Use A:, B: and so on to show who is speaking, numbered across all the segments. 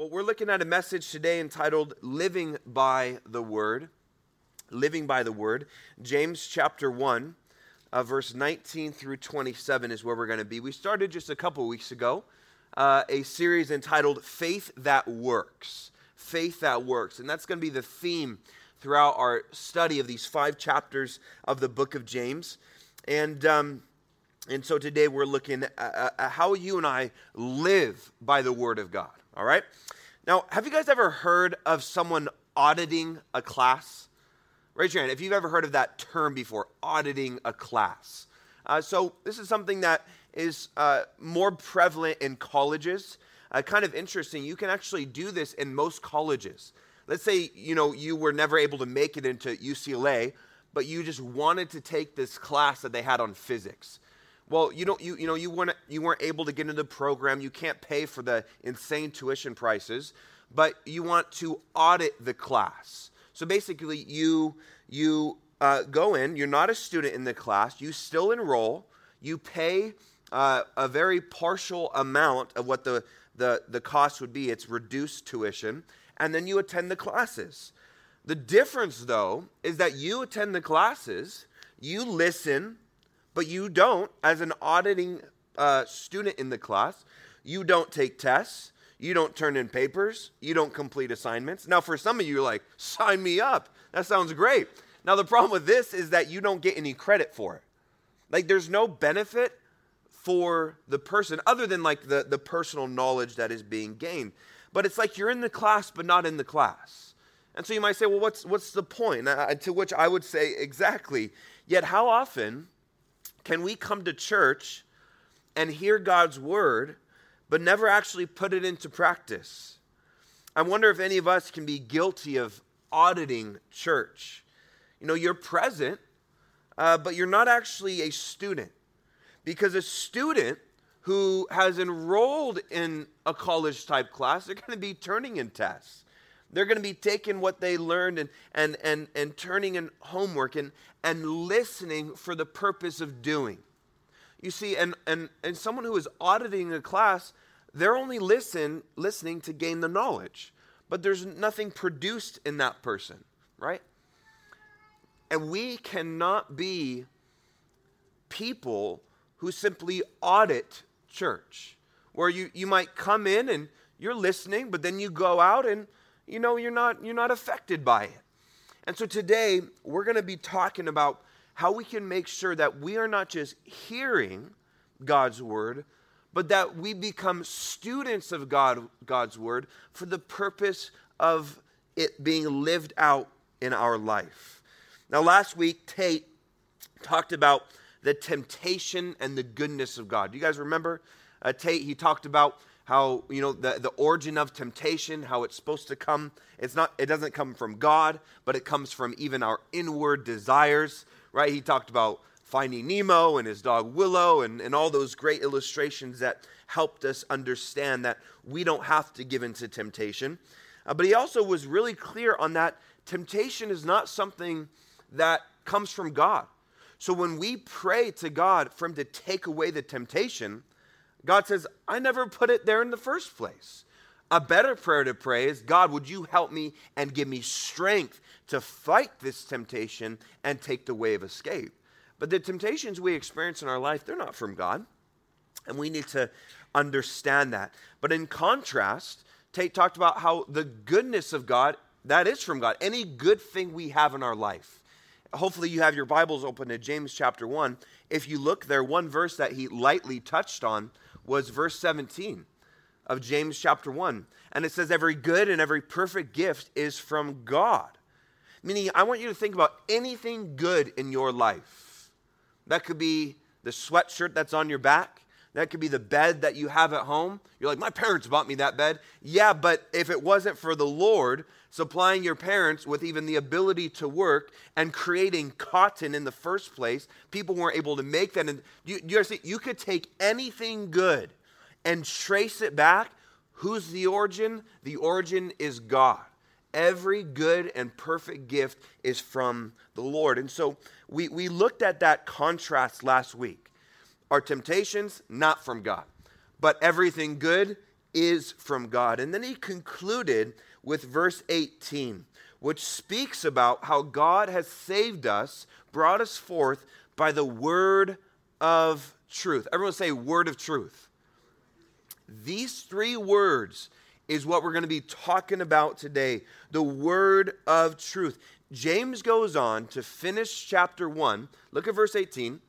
A: Well, we're looking at a message today entitled Living by the Word. Living by the Word. James chapter 1, uh, verse 19 through 27 is where we're going to be. We started just a couple weeks ago uh, a series entitled Faith That Works. Faith That Works. And that's going to be the theme throughout our study of these five chapters of the book of James. And. Um, and so today we're looking at, how you and I live by the Word of God. All right? Now, have you guys ever heard of someone auditing a class? Raise your hand if you've ever heard of that term before, auditing a class. Uh, so, this is something that is uh, more prevalent in colleges. Uh, kind of interesting. You can actually do this in most colleges. Let's say you know you were never able to make it into UCLA, but you just wanted to take this class that they had on physics well, you don't you you know you weren't you weren't able to get into the program. You can't pay for the insane tuition prices, but you want to audit the class. So basically, you you uh, go in. You're not a student in the class. You still enroll. You pay uh, a very partial amount of what the, the the cost would be. It's reduced tuition, and then you attend the classes. The difference, though, is that you attend the classes. You listen but you don't, as an auditing uh, student in the class, you don't take tests, you don't turn in papers, you don't complete assignments. Now, for some of you, like, sign me up. That sounds great. Now, the problem with this is that you don't get any credit for it. Like, there's no benefit for the person other than like the, the personal knowledge that is being gained. But it's like you're in the class, but not in the class. And so you might say, well, what's, what's the point? To which I would say, exactly. Yet, how often can we come to church and hear God's word, but never actually put it into practice? I wonder if any of us can be guilty of auditing church. You know, you're present, uh, but you're not actually a student. Because a student who has enrolled in a college type class, they're going to be turning in tests. They're going to be taking what they learned and, and, and, and turning in homework and, and listening for the purpose of doing. You see, and, and, and someone who is auditing a class, they're only listen, listening to gain the knowledge, but there's nothing produced in that person, right? And we cannot be people who simply audit church, where you, you might come in and you're listening, but then you go out and you know you're not you're not affected by it. And so today we're going to be talking about how we can make sure that we are not just hearing God's word, but that we become students of God, God's word for the purpose of it being lived out in our life. Now, last week, Tate talked about the temptation and the goodness of God. Do you guys remember? Uh, Tate, he talked about how you know the, the origin of temptation how it's supposed to come. It's not it doesn't come from god but it comes from even our inward desires right? He talked about finding nemo and his dog willow and, and all those great illustrations that helped us understand that we don't have to give into temptation. Uh, but he also was really clear on that temptation is not something that comes from god. So when we pray to god for him to take away the temptation God says, I never put it there in the first place. A better prayer to pray is God, would you help me and give me strength to fight this temptation and take the way of escape? But the temptations we experience in our life, they're not from God. And we need to understand that. But in contrast, Tate talked about how the goodness of God, that is from God. Any good thing we have in our life. Hopefully, you have your Bibles open to James chapter 1. If you look there, one verse that he lightly touched on was verse 17 of James chapter 1. And it says, Every good and every perfect gift is from God. Meaning, I want you to think about anything good in your life. That could be the sweatshirt that's on your back. That could be the bed that you have at home. You're like, my parents bought me that bed. Yeah, but if it wasn't for the Lord supplying your parents with even the ability to work and creating cotton in the first place, people weren't able to make that. And you, you, you could take anything good and trace it back. Who's the origin? The origin is God. Every good and perfect gift is from the Lord. And so we, we looked at that contrast last week our temptations, not from God. But everything good is from God. And then he concluded with verse 18, which speaks about how God has saved us, brought us forth by the word of truth. Everyone say, word of truth. These three words is what we're going to be talking about today the word of truth. James goes on to finish chapter 1. Look at verse 18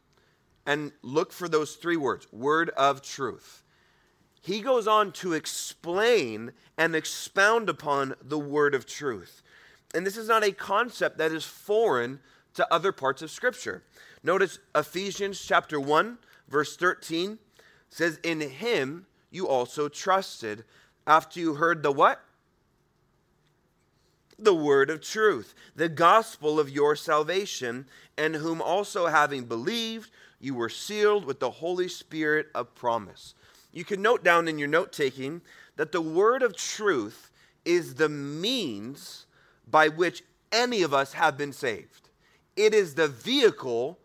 A: and look for those three words word of truth. He goes on to explain and expound upon the word of truth. And this is not a concept that is foreign to other parts of Scripture. Notice Ephesians chapter 1, verse 13 says, In him you also trusted after you heard the what? The word of truth, the gospel of your salvation, and whom also having believed, you were sealed with the Holy Spirit of promise. You can note down in your note taking that the word of truth is the means by which any of us have been saved. It is the vehicle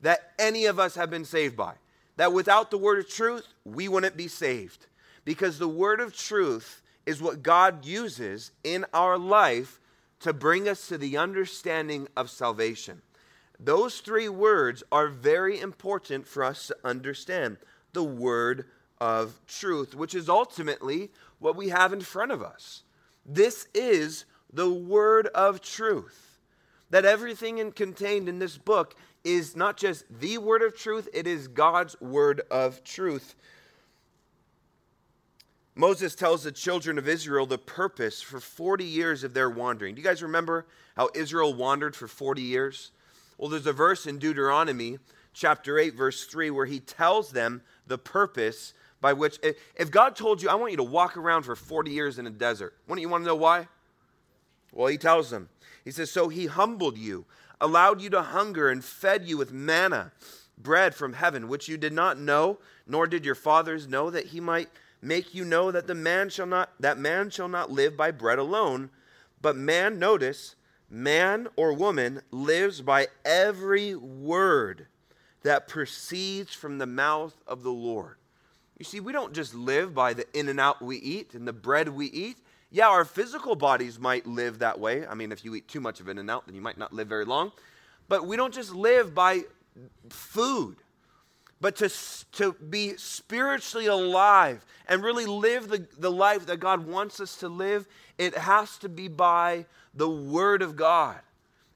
A: that any of us have been saved by. That without the word of truth, we wouldn't be saved. Because the word of truth is what God uses in our life to bring us to the understanding of salvation. Those three words are very important for us to understand the word of truth, which is ultimately what we have in front of us. This is the word of truth. That everything in, contained in this book is not just the word of truth, it is God's word of truth. Moses tells the children of Israel the purpose for 40 years of their wandering. Do you guys remember how Israel wandered for 40 years? Well, there's a verse in Deuteronomy chapter 8, verse 3, where he tells them the purpose by which, if God told you, I want you to walk around for 40 years in a desert, wouldn't you want to know why? Well, he tells them, he says, So he humbled you, allowed you to hunger, and fed you with manna, bread from heaven, which you did not know, nor did your fathers know, that he might make you know that the man shall not that man shall not live by bread alone, but man, notice, man or woman lives by every word that proceeds from the mouth of the Lord. You see, we don't just live by the In-N-Out we eat and the bread we eat. Yeah, our physical bodies might live that way. I mean, if you eat too much of In-N-Out, then you might not live very long. But we don't just live by food, but to, to be spiritually alive and really live the, the life that God wants us to live, it has to be by the Word of God.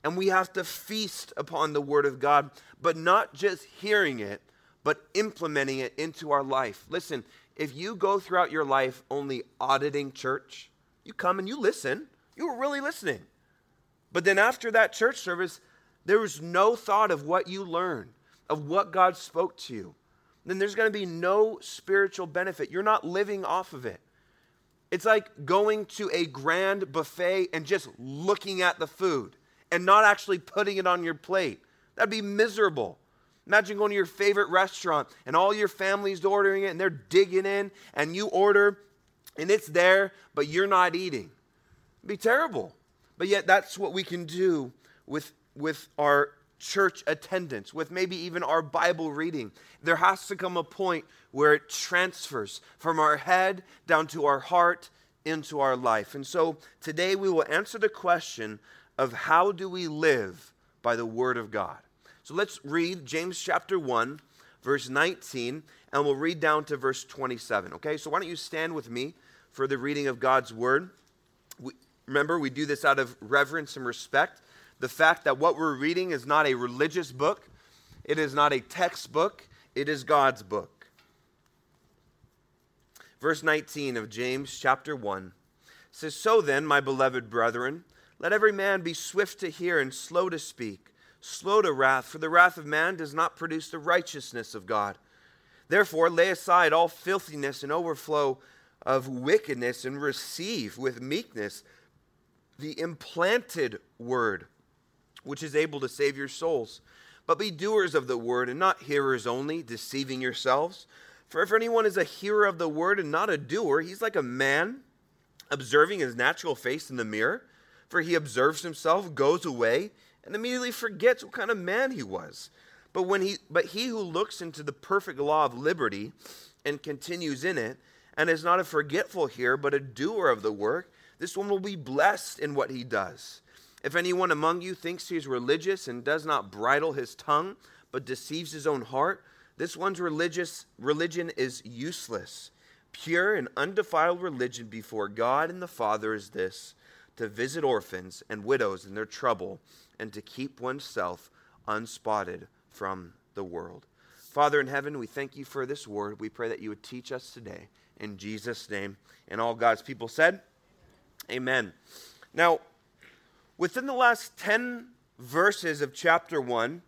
A: And we have to feast upon the Word of God, but not just hearing it, but implementing it into our life. Listen, if you go throughout your life only auditing church, you come and you listen, you were really listening. But then after that church service, there was no thought of what you learned, of what God spoke to you. Then there's going to be no spiritual benefit. You're not living off of it. It's like going to a grand buffet and just looking at the food and not actually putting it on your plate. That'd be miserable. Imagine going to your favorite restaurant and all your family's ordering it and they're digging in and you order and it's there, but you're not eating. It'd be terrible. But yet that's what we can do with, with our church attendance, with maybe even our Bible reading. There has to come a point where it transfers from our head down to our heart into our life. And so today we will answer the question of how do we live by the Word of God. So let's read James chapter 1, verse 19, and we'll read down to verse 27. Okay, so why don't you stand with me for the reading of God's Word? We, remember, we do this out of reverence and respect. The fact that what we're reading is not a religious book, it is not a textbook, it is God's book. Verse 19 of James chapter 1 says, So then, my beloved brethren, let every man be swift to hear and slow to speak, slow to wrath, for the wrath of man does not produce the righteousness of God. Therefore, lay aside all filthiness and overflow of wickedness and receive with meekness the implanted word, which is able to save your souls. But be doers of the word and not hearers only, deceiving yourselves. For if anyone is a hearer of the word and not a doer, he's like a man observing his natural face in the mirror. For he observes himself, goes away, and immediately forgets what kind of man he was. But when he but he who looks into the perfect law of liberty and continues in it, and is not a forgetful hearer, but a doer of the work, this one will be blessed in what he does. If anyone among you thinks he is religious and does not bridle his tongue, but deceives his own heart, this one's religious religion is useless. Pure and undefiled religion before God and the Father is this to visit orphans and widows in their trouble and to keep oneself unspotted from the world. Father in heaven, we thank you for this word. We pray that you would teach us today. In Jesus' name. And all God's people said, Amen. Now, within the last 10 verses of chapter 1,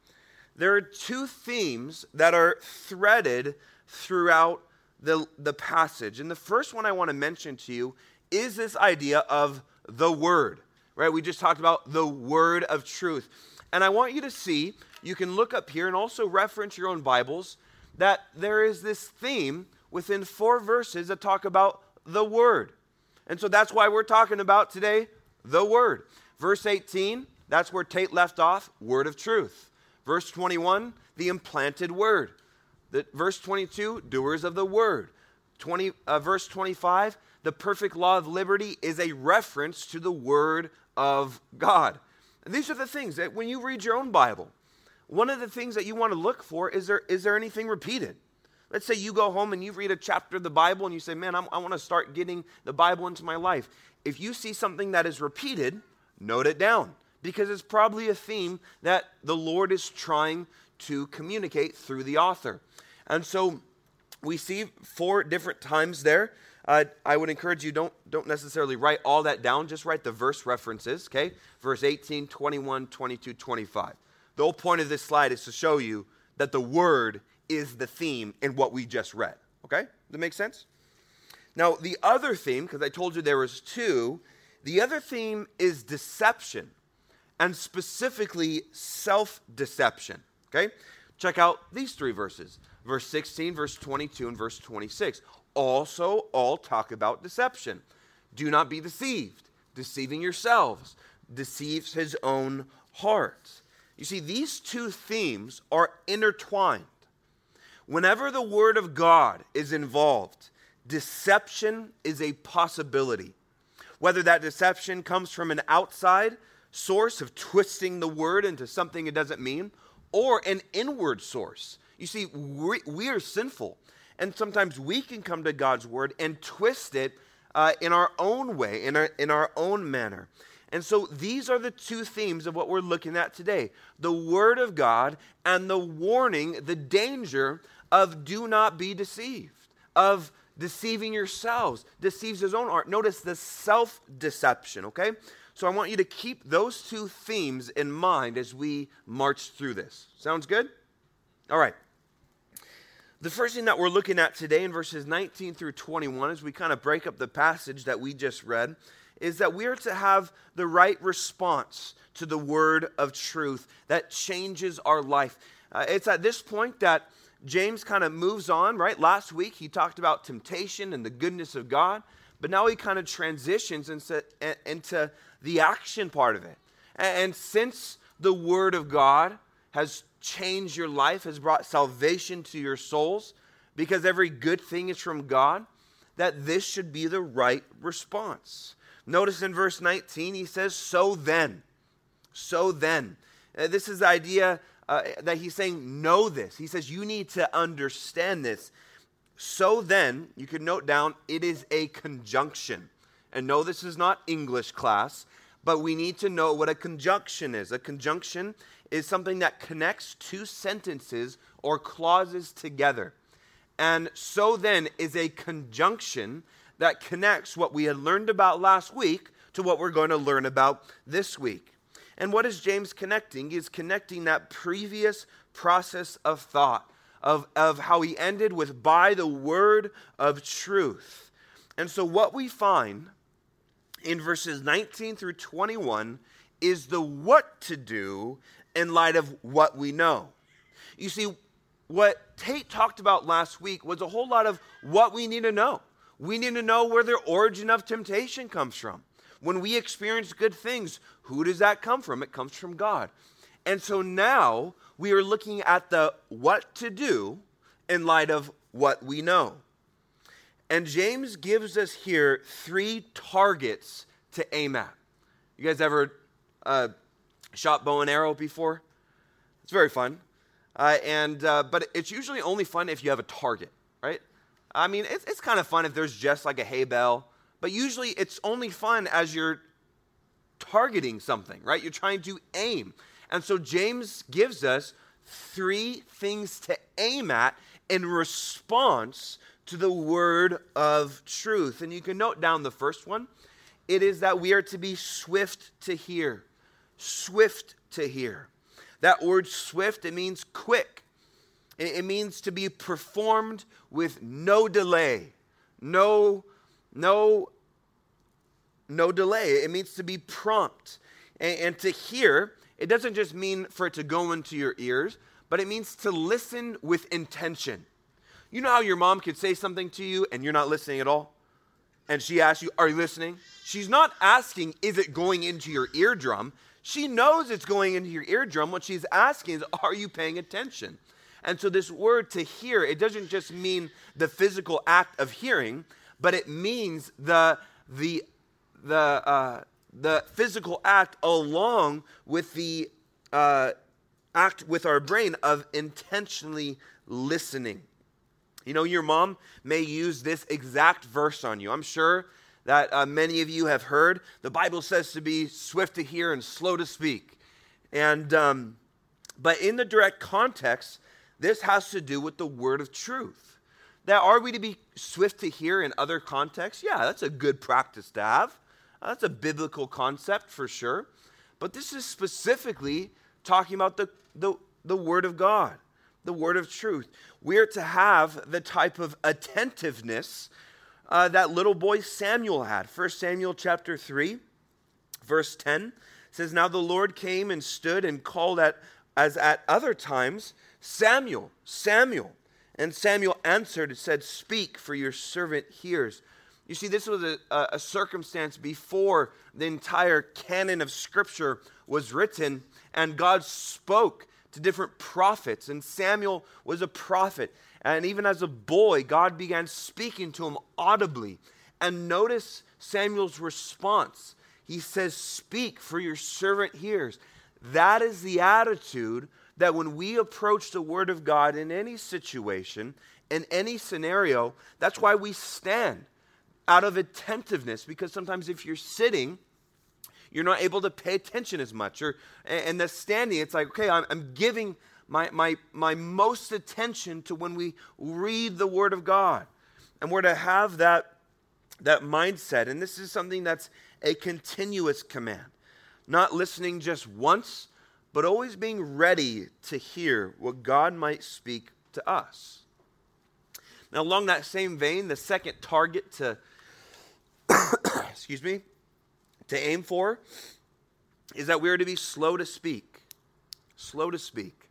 A: there are two themes that are threaded throughout the, the passage. And the first one I want to mention to you is this idea of the Word, right? We just talked about the Word of truth. And I want you to see, you can look up here and also reference your own Bibles, that there is this theme within four verses that talk about the Word. And so that's why we're talking about today the Word. Verse 18, that's where Tate left off, Word of truth. Verse 21, the implanted Word. The, verse 22, doers of the Word. 20, uh, verse 25, the perfect law of liberty is a reference to the Word of God. And these are the things that when you read your own Bible, one of the things that you want to look for is there, is there anything repeated? Let's say you go home and you read a chapter of the Bible and you say, Man, I'm, i want to start getting the Bible into my life. If you see something that is repeated, note it down because it's probably a theme that the Lord is trying to communicate through the author. And so we see four different times there. Uh, I would encourage you don't don't necessarily write all that down, just write the verse references, okay? Verse 18, 21, 22, 25. The whole point of this slide is to show you that the word is the theme in what we just read. Okay? Does that make sense? Now, the other theme, because I told you there was two, the other theme is deception, and specifically self deception. Okay? Check out these three verses verse 16, verse 22, and verse 26. Also, all talk about deception. Do not be deceived, deceiving yourselves, deceives his own heart. You see, these two themes are intertwined. Whenever the Word of God is involved, deception is a possibility. Whether that deception comes from an outside source of twisting the Word into something it doesn't mean, or an inward source. You see, we, we are sinful, and sometimes we can come to God's Word and twist it uh, in our own way, in our, in our own manner. And so these are the two themes of what we're looking at today the Word of God and the warning, the danger of do not be deceived, of deceiving yourselves, deceives his own heart. Notice the self deception, okay? So I want you to keep those two themes in mind as we march through this. Sounds good? All right. The first thing that we're looking at today in verses 19 through 21, as we kind of break up the passage that we just read, is that we are to have the right response to the word of truth that changes our life. Uh, it's at this point that James kind of moves on, right? Last week he talked about temptation and the goodness of God, but now he kind of transitions into, into the action part of it. And since the Word of God has changed your life, has brought salvation to your souls, because every good thing is from God, that this should be the right response. Notice in verse 19, he says, So then, so then. Uh, this is the idea uh, that he's saying, know this. He says, you need to understand this. So then, you can note down, it is a conjunction. And no, this is not English class, but we need to know what a conjunction is. A conjunction is something that connects two sentences or clauses together. And so then is a conjunction that connects what we had learned about last week to what we're going to learn about this week. And what is James connecting? He's connecting that previous process of thought, of, of how he ended with by the word of truth. And so, what we find in verses 19 through 21 is the what to do in light of what we know. You see, what Tate talked about last week was a whole lot of what we need to know. We need to know where the origin of temptation comes from. When we experience good things, who does that come from? It comes from God. And so now we are looking at the what to do in light of what we know. And James gives us here three targets to aim at. You guys ever uh, shot bow and arrow before? It's very fun. Uh, and, uh, but it's usually only fun if you have a target, right? I mean, it's, it's kind of fun if there's just like a hay bell, but usually it's only fun as you're targeting something, right? You're trying to aim. And so James gives us three things to aim at in response to the word of truth. And you can note down the first one it is that we are to be swift to hear. Swift to hear. That word swift, it means quick. It means to be performed with no delay. No, no, no delay. It means to be prompt. And, and to hear, it doesn't just mean for it to go into your ears, but it means to listen with intention. You know how your mom could say something to you and you're not listening at all? And she asks you, Are you listening? She's not asking, Is it going into your eardrum? She knows it's going into your eardrum. What she's asking is, Are you paying attention? And so, this word to hear, it doesn't just mean the physical act of hearing, but it means the, the, the, uh, the physical act along with the uh, act with our brain of intentionally listening. You know, your mom may use this exact verse on you. I'm sure that uh, many of you have heard. The Bible says to be swift to hear and slow to speak. And, um, but in the direct context, this has to do with the word of truth. Now, are we to be swift to hear in other contexts? Yeah, that's a good practice to have. That's a biblical concept for sure. But this is specifically talking about the, the, the word of God the word of truth. We're to have the type of attentiveness uh, that little boy Samuel had. 1 Samuel chapter 3, verse 10 says, Now the Lord came and stood and called at, as at other times, Samuel, Samuel. And Samuel answered and said, Speak, for your servant hears. You see, this was a, a, circumstance before the entire canon of Scripture was written, and God spoke to different prophets, and Samuel was a prophet. And even as a boy, God began speaking to him audibly. And notice Samuel's response. He says, Speak, for your servant hears. That is the attitude that when we approach the Word of God in any situation, in any scenario, that's why we stand out of attentiveness. Because sometimes if you're sitting, you're not able to pay attention as much. Or, and the standing, it's like, okay, I'm, I'm giving my, my, my most attention to when we read the Word of God. And we're to have that, that mindset. And this is something that's a continuous command. Not listening just once, but always being ready to hear what God might speak to us. Now, along that same vein, the second target to, excuse me, to aim for is that we are to be slow to speak. Slow to speak.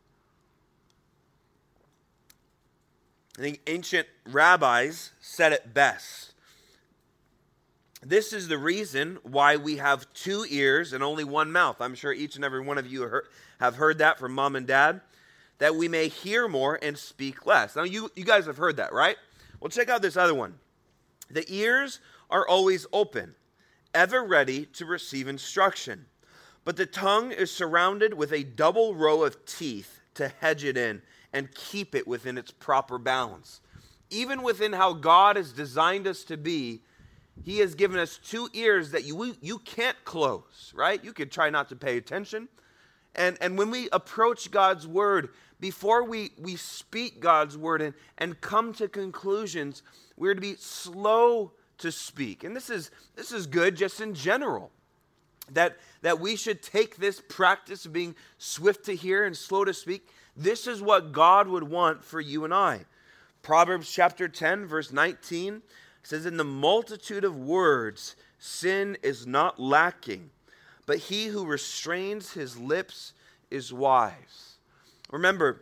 A: I think ancient rabbis said it best. This is the reason why we have two ears and only one mouth. I'm sure each and every one of you have heard that from mom and dad, that we may hear more and speak less. Now, you, you guys have heard that, right? Well, check out this other one. The ears are always open ever ready to receive instruction. But the tongue is surrounded with a double row of teeth to hedge it in and keep it within its proper balance. Even within how God has designed us to be, He has given us two ears that you, you can't close, right? You could try not to pay attention. And, and when we approach God's word, before we, we speak God's word and, and come to conclusions, we're to be slow to speak. And this is, this is good just in general. That, that we should take this practice of being swift to hear and slow to speak. This is what God would want for you and I. Proverbs chapter 10, verse 19 says, In the multitude of words, sin is not lacking, but he who restrains his lips is wise. Remember,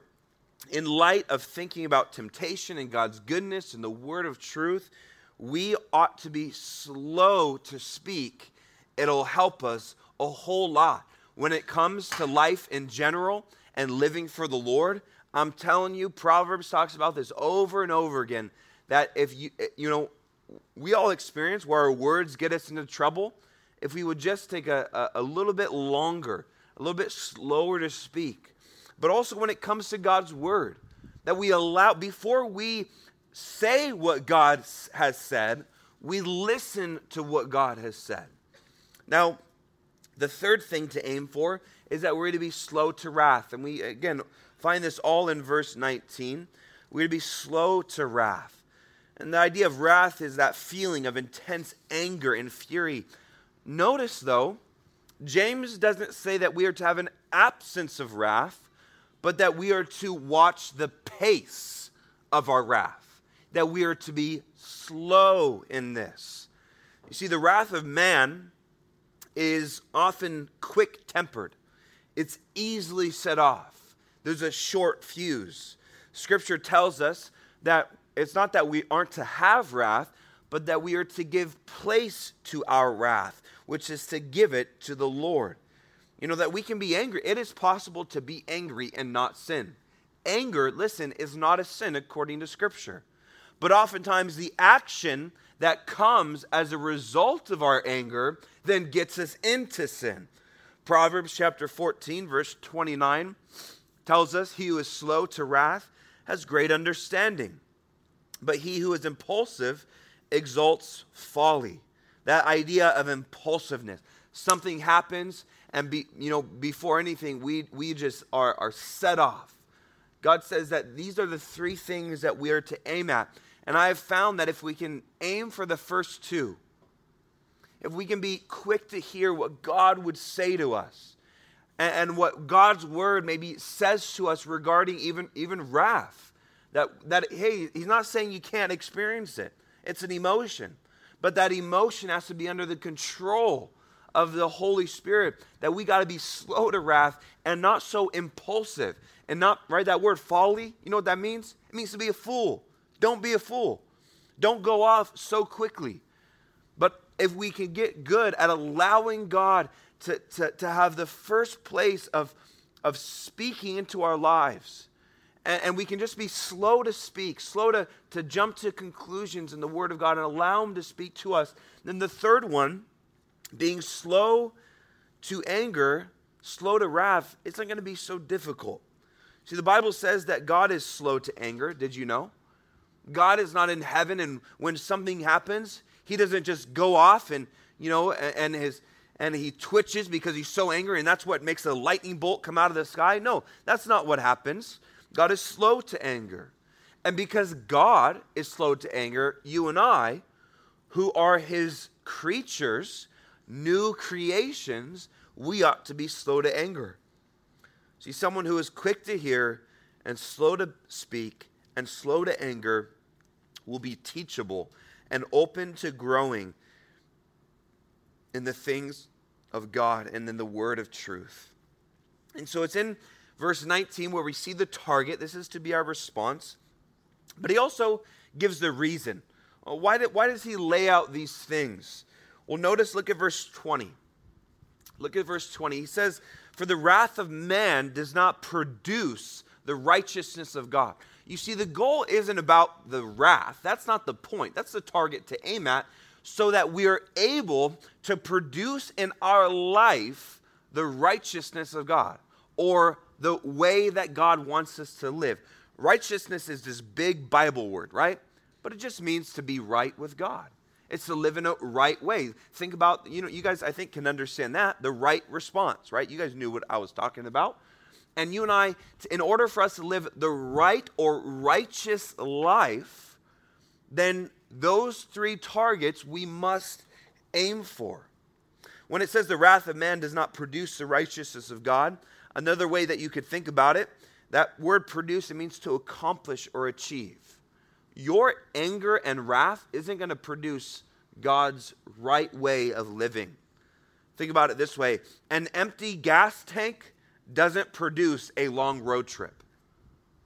A: in light of thinking about temptation and God's goodness and the word of truth, we ought to be slow to speak. It'll help us a whole lot. When it comes to life in general and living for the Lord, I'm telling you, Proverbs talks about this over and over again that if you, you know, we all experience where our words get us into trouble, if we would just take a, a, a little bit longer, a little bit slower to speak. But also when it comes to God's word, that we allow, before we say what God has said, we listen to what God has said. Now, the third thing to aim for is that we're to be slow to wrath. And we, again, find this all in verse 19. We're to be slow to wrath. And the idea of wrath is that feeling of intense anger and fury. Notice, though, James doesn't say that we are to have an absence of wrath, but that we are to watch the pace of our wrath, that we are to be slow in this. You see, the wrath of man is often quick tempered, it's easily set off. There's a short fuse. Scripture tells us that it's not that we aren't to have wrath, but that we are to give place to our wrath, which is to give it to the Lord. You know, that we can be angry. It is possible to be angry and not sin. Anger, listen, is not a sin according to Scripture. But oftentimes the action that comes as a result of our anger then gets us into sin. Proverbs chapter 14, verse 29 tells us, He who is slow to wrath has great understanding, but he who is impulsive exalts folly. That idea of impulsiveness. Something happens, and be, you know, before anything, we, we just are, are set off. God says that these are the three things that we are to aim at. And I have found that if we can aim for the first two, if we can be quick to hear what God would say to us and, and what God's word maybe says to us regarding even, even wrath, that, that, hey, he's not saying you can't experience it, it's an emotion. But that emotion has to be under the control of the Holy Spirit, that we got to be slow to wrath and not so impulsive. And not, right, that word folly, you know what that means? It means to be a fool. Don't be a fool. Don't go off so quickly. But if we can get good at allowing God to, to, to have the first place of, of speaking into our lives, and, and we can just be slow to speak, slow to, to jump to conclusions in the Word of God and allow Him to speak to us. Then the third one, being slow to anger, slow to wrath, it's not going to be so difficult. See, the Bible says that God is slow to anger. Did you know? God is not in heaven, and when something happens, He doesn't just go off and, you know, and his and he twitches because he's so angry, and that's what makes a lightning bolt come out of the sky. No, that's not what happens. God is slow to anger. And because God is slow to anger, you and I, who are his creatures, new creations, we ought to be slow to anger. See, someone who is quick to hear and slow to speak and slow to anger will be teachable and open to growing in the things of God and in the word of truth. And so it's in verse 19 where we see the target. This is to be our response. But he also gives the reason. Uh, why, did, why does he lay out these things? Well, notice, look at verse 20. Look at verse 20. He says, For the wrath of man does not produce the righteousness of God. You see, the goal isn't about the wrath. That's not the point. That's the target to aim at so that we are able to produce in our life the righteousness of God or the way that God wants us to live. Righteousness is this big Bible word, right? But it just means to be right with God. It's to live in a right way. Think about, you know, you guys, I think, can understand that the right response, right? You guys knew what I was talking about. And you and I, in order for us to live the right or righteous life, then those three targets we must aim for. When it says the wrath of man does not produce the righteousness of God, another way that you could think about it, that word produce, it means to accomplish or achieve. Your anger and wrath isn't going to produce God's right way of living. Think about it this way an empty gas tank doesn't produce a long road trip.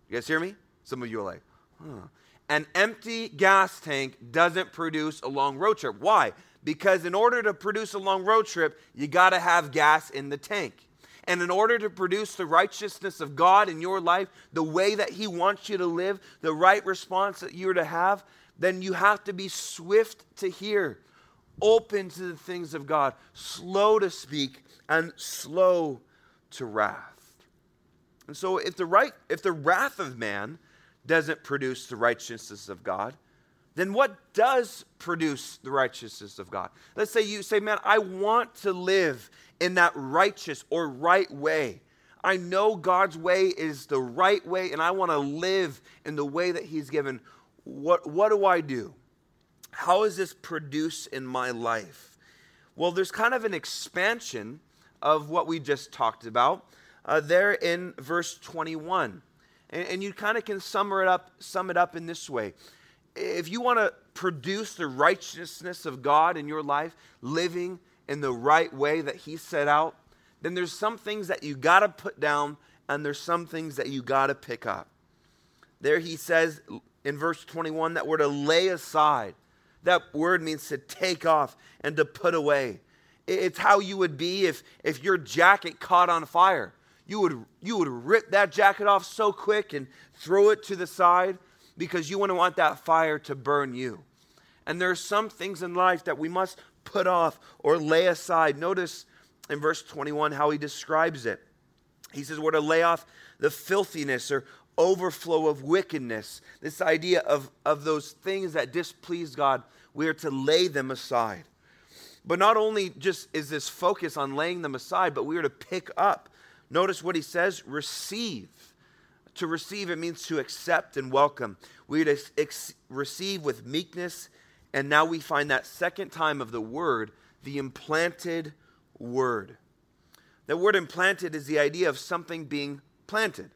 A: You guys hear me? Some of you are like, huh. An empty gas tank doesn't produce a long road trip. Why? Because in order to produce a long road trip, you got to have gas in the tank. And in order to produce the righteousness of God in your life, the way that He wants you to live, the right response that you're to have, then you have to be swift to hear, open to the things of God, slow to speak, and slow to wrath. And so if the right if the wrath of man doesn't produce the righteousness of God, then what does produce the righteousness of God? Let's say you say, Man, I want to live in that righteous or right way. I know God's way is the right way, and I want to live in the way that He's given. What, what do I do? How is this produce in my life? Well, there's kind of an expansion of what we just talked about uh, there in verse 21. And, and you kind of can sum it up, sum it up in this way. If you want to produce the righteousness of God in your life, living in the right way that He set out, then there's some things that you got to put down and there's some things that you got to pick up. There he says in verse 21 that we're to lay aside. That word means to take off and to put away. It's how you would be if, if your jacket caught on fire you would, you would rip that jacket off so quick and throw it to the side because you wouldn't want that fire to burn you. And there are some things in life that we must put off or lay aside. Notice in verse 21 how he describes it. He says, We're to lay off the filthiness or overflow of wickedness. This idea of, of those things that displease God, we are to lay them aside. But not only just is this focus on laying them aside, but we are to pick up Notice what he says receive. To receive, it means to accept and welcome. We to ex- receive with meekness. And now we find that second time of the word, the implanted word. The word implanted is the idea of something being planted.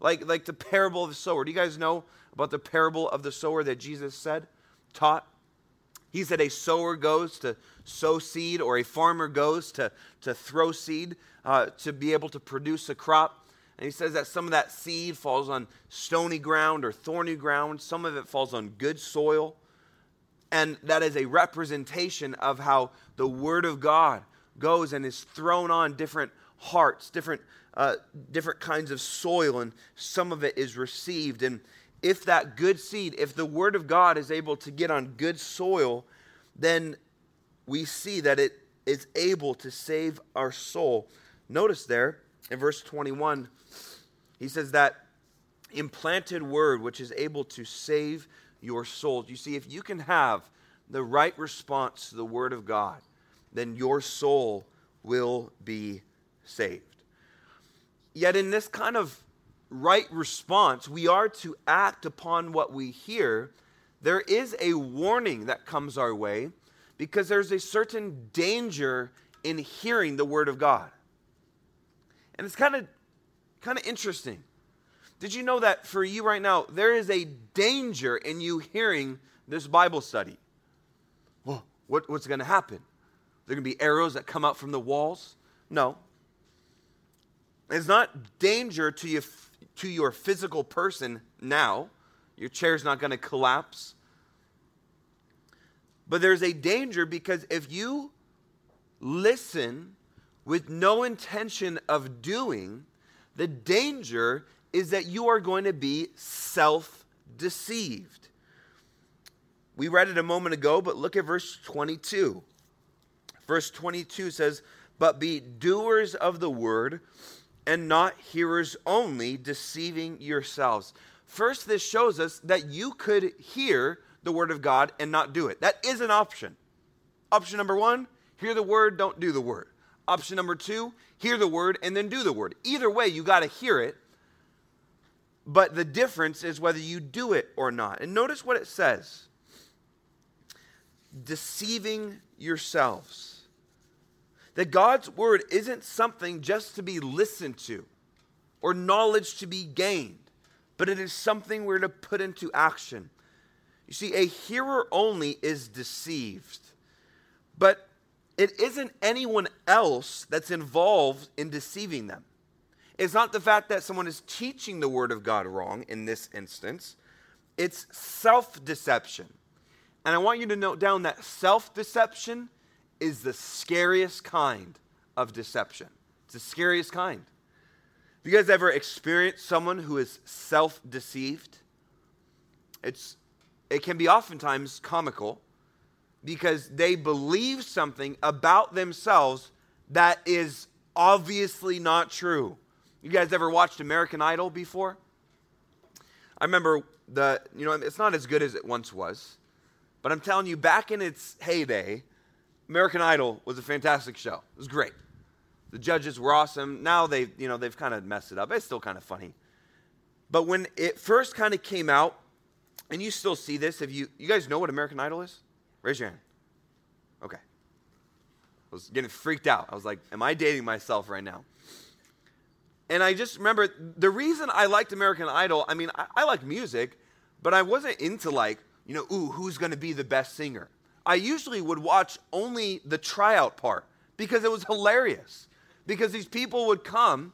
A: Like, like the parable of the sower. Do you guys know about the parable of the sower that Jesus said, taught? He said a sower goes to sow seed or a farmer goes to, to throw seed uh, to be able to produce a crop. And he says that some of that seed falls on stony ground or thorny ground, some of it falls on good soil. And that is a representation of how the Word of God goes and is thrown on different hearts, different, uh, different kinds of soil, and some of it is received. And if that good seed, if the Word of God is able to get on good soil, then we see that it is able to save our soul. Notice there in verse 21, he says that implanted word which is able to save your soul. You see, if you can have the right response to the word of God, then your soul will be saved. Yet, in this kind of right response, we are to act upon what we hear. There is a warning that comes our way because there's a certain danger in hearing the word of God. And it's kind of kind of interesting. Did you know that for you right now, there is a danger in you hearing this Bible study? Well, what, what's going to happen? There going to be arrows that come out from the walls? No. It's not danger to you to your physical person now. Your chair's not going to collapse. But there's a danger because if you listen with no intention of doing, the danger is that you are going to be self deceived. We read it a moment ago, but look at verse 22. Verse 22 says, But be doers of the word and not hearers only, deceiving yourselves. First, this shows us that you could hear the word of God and not do it. That is an option. Option number one hear the word, don't do the word. Option number two, hear the word and then do the word. Either way, you got to hear it. But the difference is whether you do it or not. And notice what it says deceiving yourselves. That God's word isn't something just to be listened to or knowledge to be gained, but it is something we're to put into action. You see, a hearer only is deceived. But it isn't anyone else that's involved in deceiving them. It's not the fact that someone is teaching the word of God wrong in this instance, it's self deception. And I want you to note down that self deception is the scariest kind of deception. It's the scariest kind. Have you guys ever experienced someone who is self deceived? It's it can be oftentimes comical because they believe something about themselves that is obviously not true. You guys ever watched American Idol before? I remember the, you know, it's not as good as it once was, but I'm telling you, back in its heyday, American Idol was a fantastic show. It was great. The judges were awesome. Now they, you know, they've kind of messed it up. It's still kind of funny. But when it first kind of came out, and you still see this, if you you guys know what American Idol is? Raise your hand. Okay. I was getting freaked out. I was like, am I dating myself right now? And I just remember the reason I liked American Idol, I mean, I, I like music, but I wasn't into like, you know, ooh, who's going to be the best singer? I usually would watch only the tryout part because it was hilarious. Because these people would come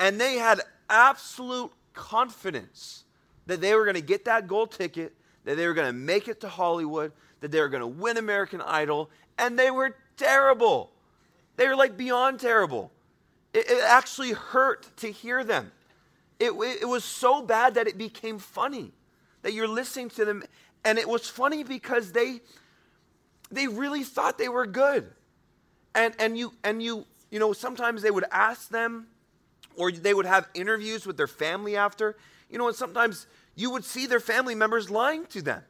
A: and they had absolute confidence that they were going to get that gold ticket, that they were going to make it to Hollywood, that they were going to win American Idol, and they were terrible. They were like beyond terrible. It, it actually hurt to hear them. It, it, it was so bad that it became funny that you're listening to them. And it was funny because they, they really thought they were good. And, and, you, and you, you know, sometimes they would ask them, or they would have interviews with their family after. You know, and sometimes you would see their family members lying to them.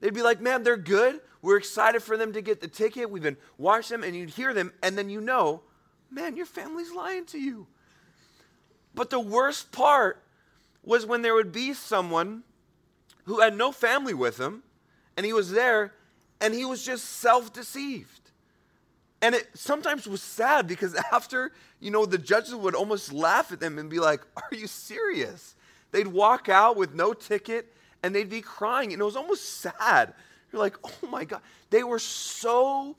A: They'd be like, man, they're good. We're excited for them to get the ticket. We've been watching them, and you'd hear them, and then you know, man, your family's lying to you. But the worst part was when there would be someone who had no family with him, and he was there, and he was just self deceived. And it sometimes was sad because after, you know, the judges would almost laugh at them and be like, Are you serious? They'd walk out with no ticket and they'd be crying. And it was almost sad. You're like, Oh my God. They were so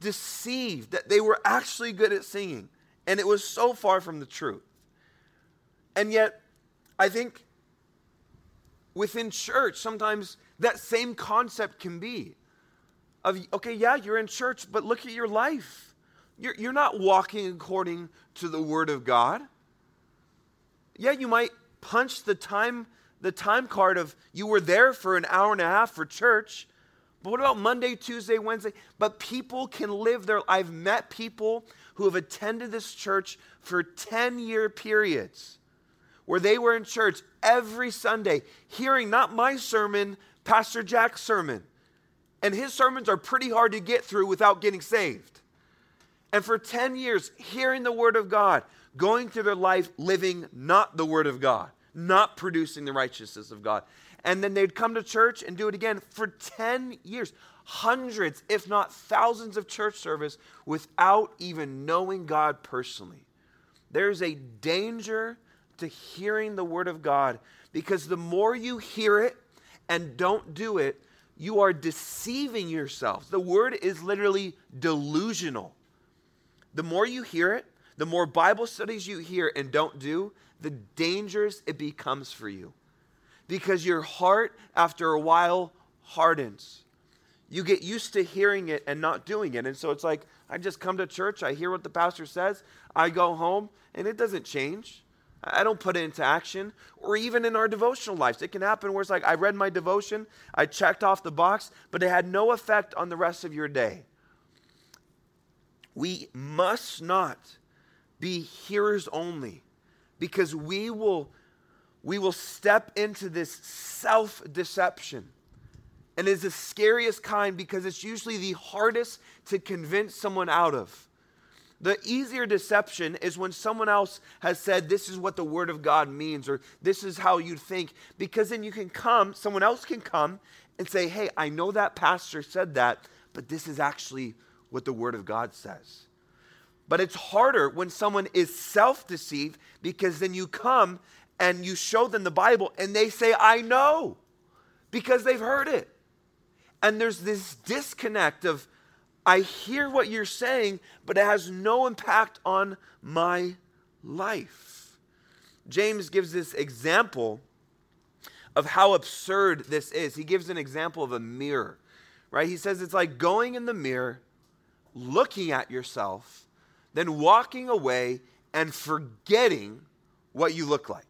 A: deceived that they were actually good at singing. And it was so far from the truth. And yet, I think within church, sometimes that same concept can be of, okay, yeah, you're in church, but look at your life. You're, you're not walking according to the Word of God. Yeah, you might punch the time, the time card of you were there for an hour and a half for church, but what about Monday, Tuesday, Wednesday? But people can live their I've met people who have attended this church for 10 year periods where they were in church every Sunday hearing not my sermon, Pastor Jack's sermon. And his sermons are pretty hard to get through without getting saved. And for 10 years, hearing the Word of God, going through their life living not the Word of God, not producing the righteousness of God. And then they'd come to church and do it again for 10 years. Hundreds, if not thousands, of church service without even knowing God personally. There's a danger to hearing the Word of God because the more you hear it and don't do it, you are deceiving yourselves. The word is literally delusional. The more you hear it, the more Bible studies you hear and don't do, the dangers it becomes for you. Because your heart, after a while, hardens. You get used to hearing it and not doing it. And so it's like, I just come to church, I hear what the pastor says, I go home, and it doesn't change. I don't put it into action. Or even in our devotional lives, it can happen where it's like, I read my devotion, I checked off the box, but it had no effect on the rest of your day. We must not be hearers only because we will, we will step into this self deception. And it's the scariest kind because it's usually the hardest to convince someone out of. The easier deception is when someone else has said, This is what the Word of God means, or this is how you'd think, because then you can come, someone else can come and say, Hey, I know that pastor said that, but this is actually what the Word of God says. But it's harder when someone is self deceived because then you come and you show them the Bible and they say, I know, because they've heard it. And there's this disconnect of, I hear what you're saying, but it has no impact on my life. James gives this example of how absurd this is. He gives an example of a mirror, right? He says it's like going in the mirror, looking at yourself, then walking away and forgetting what you look like.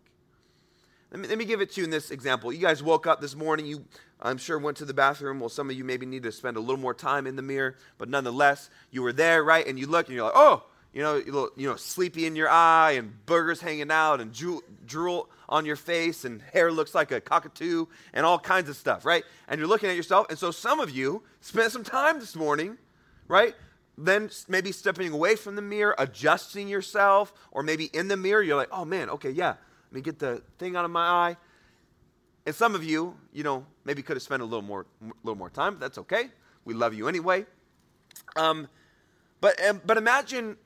A: Let me, let me give it to you in this example. You guys woke up this morning, you I'm sure went to the bathroom. Well, some of you maybe need to spend a little more time in the mirror, but nonetheless, you were there, right? And you look and you're like, oh, you know, you know, sleepy in your eye and burgers hanging out and drool, drool on your face and hair looks like a cockatoo and all kinds of stuff, right? And you're looking at yourself. And so some of you spent some time this morning, right? Then maybe stepping away from the mirror, adjusting yourself, or maybe in the mirror, you're like, oh man, okay, yeah, let me get the thing out of my eye. And some of you, you know, maybe could have spent a little more, a little more time. But that's okay. We love you anyway. Um, but, but imagine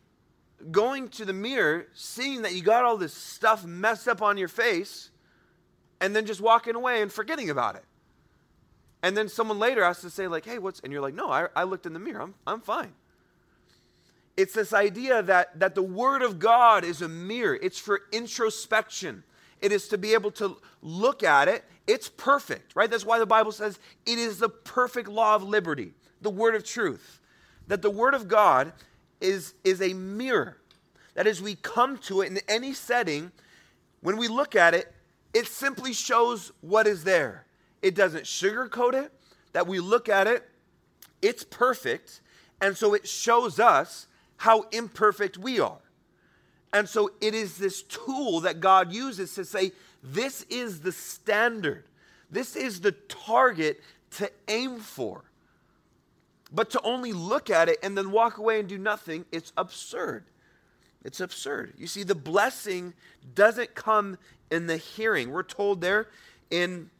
A: going to the mirror, seeing that you got all this stuff messed up on your face, and then just walking away and forgetting about it. And then someone later has to say, like, hey, what's, and you're like, no, I, I looked in the mirror, I'm, I'm fine. It's this idea that, that the Word of God is a mirror, it's for introspection. It is to be able to look at it. It's perfect, right? That's why the Bible says it is the perfect law of liberty, the Word of truth. That the Word of God is, is a mirror. That as we come to it in any setting, when we look at it, it simply shows what is there. It doesn't sugarcoat it. That we look at it, it's perfect. And so it shows us how imperfect we are. And so it is this tool that God uses to say, this is the standard, this is the target to aim for. But to only look at it and then walk away and do nothing, it's absurd. It's absurd. You see, the blessing doesn't come in the hearing. We're told there in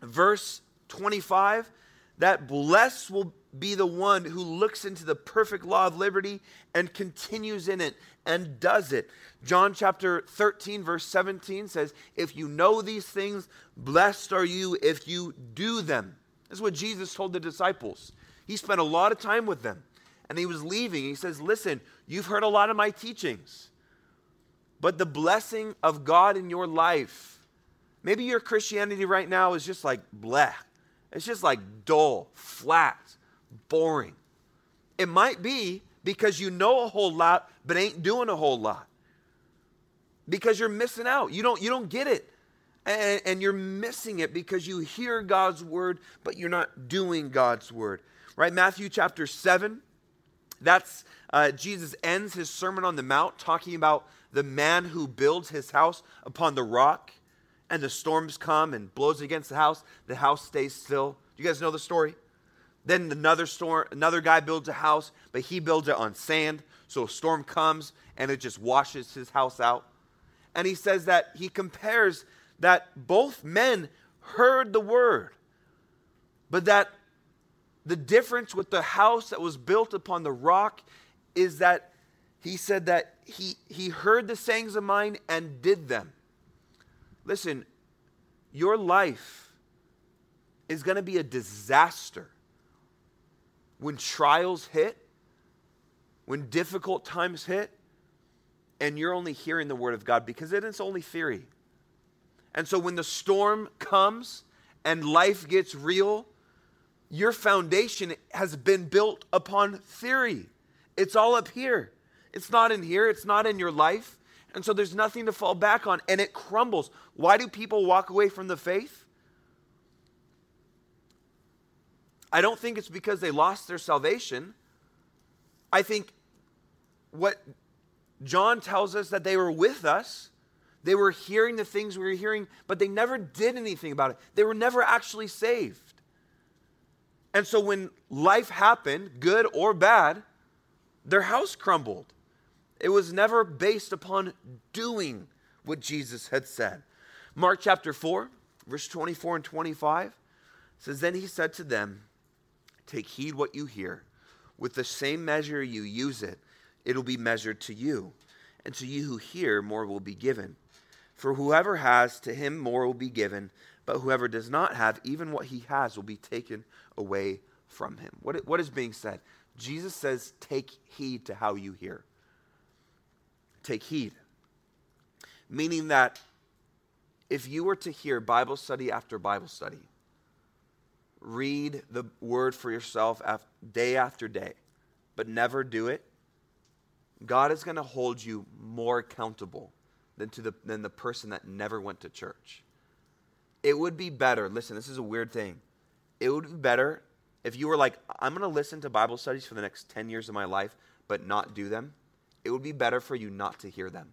A: verse 25 that blessed will be the one who looks into the perfect law of liberty and continues in it and does it. John chapter 13, verse 17 says, If you know these things, blessed are you if you do them. That's what Jesus told the disciples. He spent a lot of time with them and he was leaving. He says, Listen, you've heard a lot of my teachings, but the blessing of God in your life, maybe your Christianity right now is just like black. It's just like dull, flat, boring. It might be because you know a whole lot but ain't doing a whole lot. Because you're missing out. You don't you don't get it. And, and you're missing it because you hear God's word but you're not doing God's word. Right? Matthew chapter 7 that's uh, Jesus ends his Sermon on the Mount talking about the man who builds his house upon the rock, and the storms come and blows against the house. The house stays still. You guys know the story? Then another storm, another guy builds a house, but he builds it on sand. So a storm comes and it just washes his house out. And he says that he compares that both men heard the word, but that the difference with the house that was built upon the rock is that he said that he, he heard the sayings of mine and did them. Listen, your life is going to be a disaster when trials hit, when difficult times hit, and you're only hearing the word of God because it is only theory. And so when the storm comes and life gets real, your foundation has been built upon theory. It's all up here. It's not in here, it's not in your life. And so there's nothing to fall back on, and it crumbles. Why do people walk away from the faith? I don't think it's because they lost their salvation. I think what John tells us that they were with us. They were hearing the things we were hearing, but they never did anything about it. They were never actually saved. And so when life happened, good or bad, their house crumbled. It was never based upon doing what Jesus had said. Mark chapter 4, verse 24 and 25 says, Then he said to them, Take heed what you hear. With the same measure you use it, it'll be measured to you. And to you who hear, more will be given. For whoever has, to him more will be given. But whoever does not have, even what he has will be taken away from him. What, what is being said? Jesus says, Take heed to how you hear. Take heed. Meaning that if you were to hear Bible study after Bible study, read the word for yourself day after day, but never do it, God is going to hold you more accountable than, to the, than the person that never went to church. It would be better, listen, this is a weird thing. it would be better if you were like, I'm going to listen to Bible studies for the next 10 years of my life, but not do them. It would be better for you not to hear them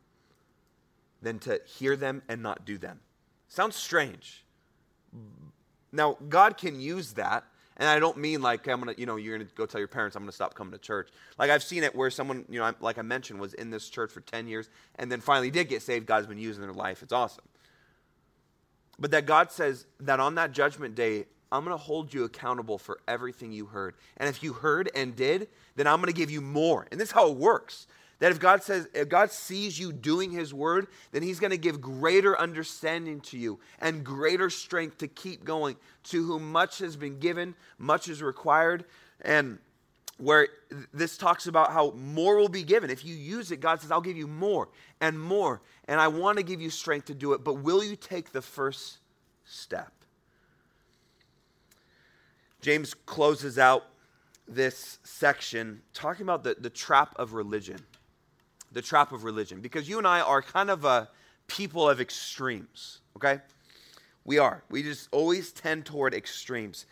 A: than to hear them and not do them. Sounds strange. Now, God can use that. And I don't mean like I'm gonna, you know, you're gonna go tell your parents I'm gonna stop coming to church. Like I've seen it where someone, you know, like I mentioned, was in this church for 10 years and then finally did get saved. God's been using their life. It's awesome. But that God says that on that judgment day, I'm going to hold you accountable for everything you heard. And if you heard and did, then I'm going to give you more. And this is how it works. That if God says, if God sees you doing his word, then he's going to give greater understanding to you and greater strength to keep going. To whom much has been given, much is required. And where this talks about how more will be given. If you use it, God says, I'll give you more and more. And I want to give you strength to do it, but will you take the first step? James closes out this section talking about the, the trap of religion. The trap of religion. Because you and I are kind of a people of extremes, okay? We are. We just always tend toward extremes.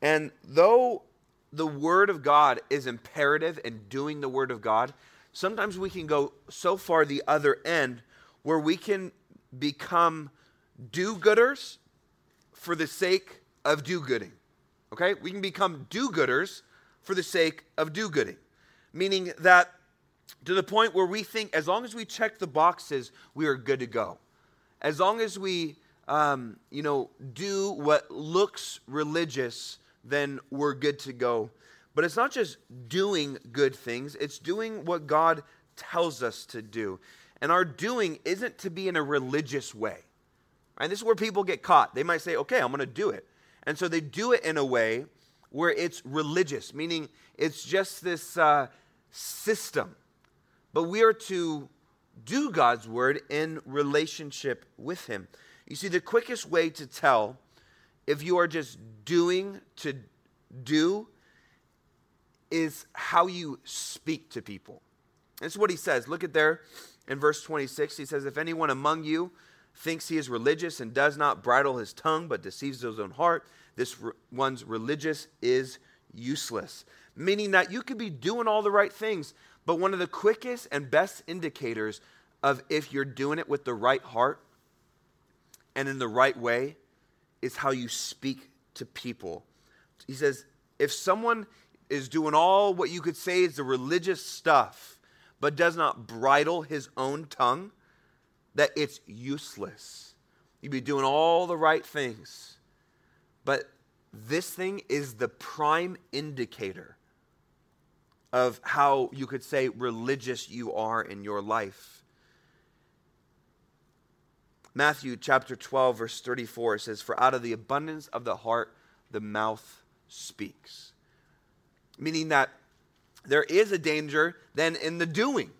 A: And though the Word of God is imperative in doing the Word of God, sometimes we can go so far the other end where we can become do gooders for the sake of do gooding. Okay? We can become do gooders for the sake of do gooding. Meaning that to the point where we think as long as we check the boxes, we are good to go. As long as we, um, you know, do what looks religious, then we're good to go. But it's not just doing good things, it's doing what God tells us to do. And our doing isn't to be in a religious way. And This is where people get caught. They might say, okay, I'm going to do it. And so they do it in a way where it's religious, meaning it's just this uh, system. But we are to do God's word in relationship with Him. You see, the quickest way to tell if you are just doing to do is how you speak to people. This is what he says. Look at there in verse 26. He says, If anyone among you thinks he is religious and does not bridle his tongue but deceives his own heart, this one's religious is useless. Meaning that you could be doing all the right things, but one of the quickest and best indicators of if you're doing it with the right heart and in the right way is how you speak to people. He says, if someone is doing all what you could say is the religious stuff, but does not bridle his own tongue, that it's useless. You'd be doing all the right things. But this thing is the prime indicator of how you could say religious you are in your life. Matthew chapter 12, verse 34 says, For out of the abundance of the heart, the mouth speaks. Meaning that there is a danger then in the doing.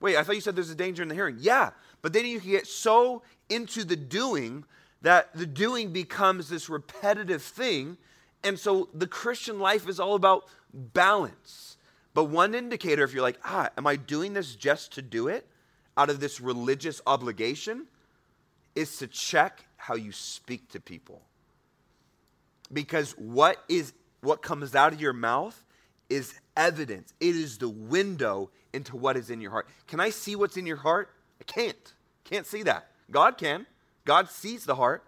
A: Wait, I thought you said there's a danger in the hearing. Yeah, but then you can get so into the doing that the doing becomes this repetitive thing. And so the Christian life is all about balance. But one indicator, if you're like, ah, am I doing this just to do it out of this religious obligation, is to check how you speak to people. Because what is what comes out of your mouth is evidence. It is the window into what is in your heart. Can I see what's in your heart? I can't. Can't see that. God can. God sees the heart.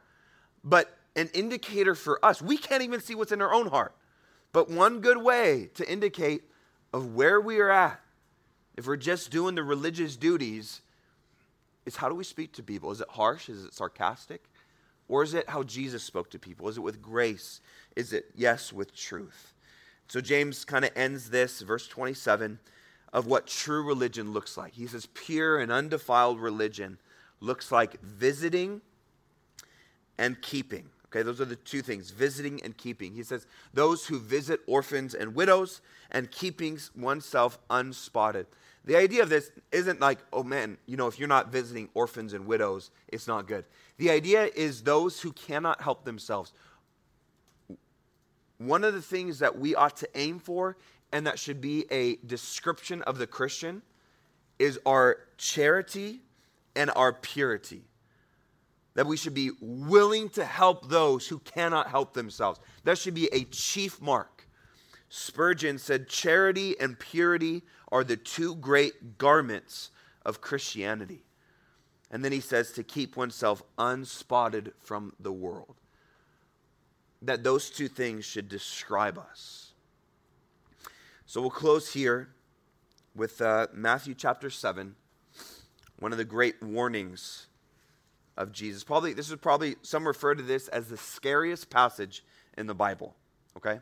A: But an indicator for us, we can't even see what's in our own heart. But one good way to indicate of where we are at, if we're just doing the religious duties, is how do we speak to people? Is it harsh? Is it sarcastic? Or is it how Jesus spoke to people? Is it with grace? Is it, yes, with truth? So James kind of ends this, verse 27, of what true religion looks like. He says, pure and undefiled religion looks like visiting and keeping. Okay, those are the two things visiting and keeping. He says, those who visit orphans and widows and keeping oneself unspotted. The idea of this isn't like, oh man, you know, if you're not visiting orphans and widows, it's not good. The idea is those who cannot help themselves. One of the things that we ought to aim for, and that should be a description of the Christian, is our charity and our purity. That we should be willing to help those who cannot help themselves. That should be a chief mark. Spurgeon said, Charity and purity are the two great garments of Christianity. And then he says to keep oneself unspotted from the world. That those two things should describe us. So we'll close here with uh, Matthew chapter 7, one of the great warnings of Jesus. Probably, this is probably, some refer to this as the scariest passage in the Bible, okay?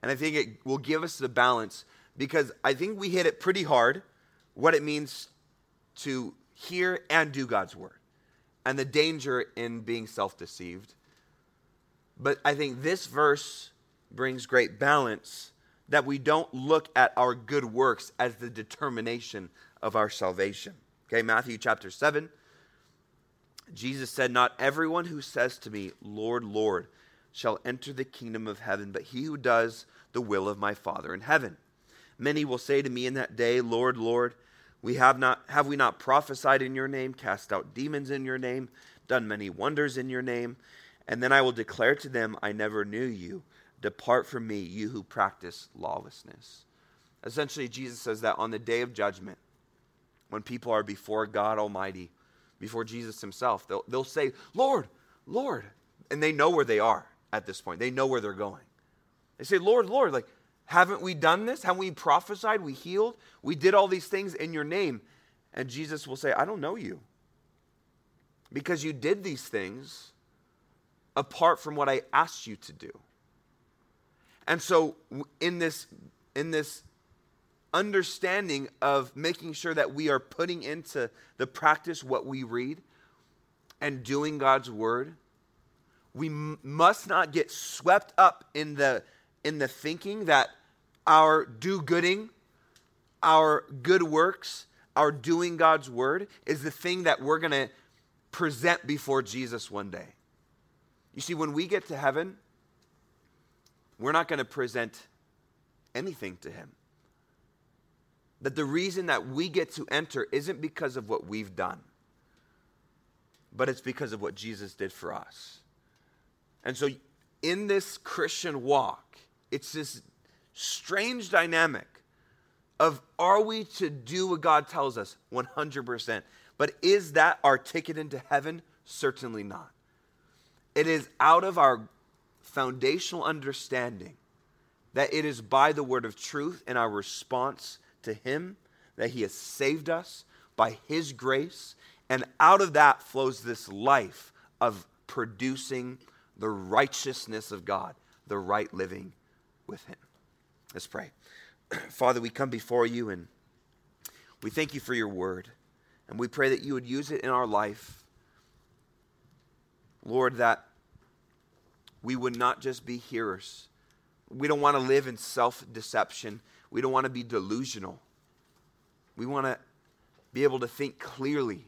A: And I think it will give us the balance because I think we hit it pretty hard what it means to hear and do God's word and the danger in being self deceived. But I think this verse brings great balance that we don't look at our good works as the determination of our salvation. Okay, Matthew chapter 7. Jesus said, Not everyone who says to me, Lord, Lord, shall enter the kingdom of heaven, but he who does the will of my Father in heaven. Many will say to me in that day, Lord, Lord, we have not have we not prophesied in your name, cast out demons in your name, done many wonders in your name? And then I will declare to them, I never knew you. Depart from me, you who practice lawlessness. Essentially, Jesus says that on the day of judgment, when people are before God Almighty, before Jesus Himself, they'll, they'll say, Lord, Lord. And they know where they are at this point, they know where they're going. They say, Lord, Lord, like, haven't we done this? Haven't we prophesied? We healed? We did all these things in your name. And Jesus will say, I don't know you. Because you did these things apart from what I asked you to do. And so in this in this understanding of making sure that we are putting into the practice what we read and doing God's word, we m- must not get swept up in the in the thinking that our do gooding, our good works, our doing God's word is the thing that we're going to present before Jesus one day. You see, when we get to heaven, we're not going to present anything to him. That the reason that we get to enter isn't because of what we've done, but it's because of what Jesus did for us. And so, in this Christian walk, it's this strange dynamic of are we to do what God tells us? 100%. But is that our ticket into heaven? Certainly not. It is out of our foundational understanding that it is by the word of truth and our response to Him that He has saved us by His grace. And out of that flows this life of producing the righteousness of God, the right living with Him. Let's pray. Father, we come before you and we thank you for your word. And we pray that you would use it in our life. Lord, that we would not just be hearers. We don't want to live in self deception. We don't want to be delusional. We want to be able to think clearly.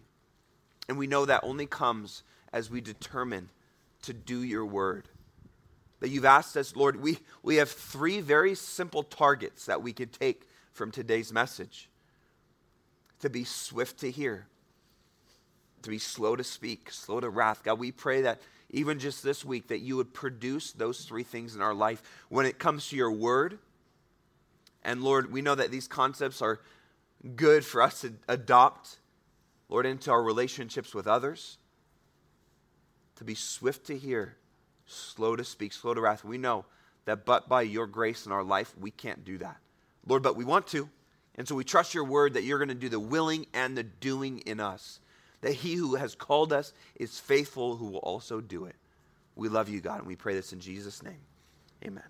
A: And we know that only comes as we determine to do your word. That you've asked us, Lord, we, we have three very simple targets that we could take from today's message to be swift to hear, to be slow to speak, slow to wrath. God, we pray that even just this week, that you would produce those three things in our life when it comes to your word. And Lord, we know that these concepts are good for us to adopt, Lord, into our relationships with others. To be swift to hear, slow to speak, slow to wrath. We know that but by your grace in our life, we can't do that. Lord, but we want to. And so we trust your word that you're going to do the willing and the doing in us that he who has called us is faithful, who will also do it. We love you, God, and we pray this in Jesus' name. Amen.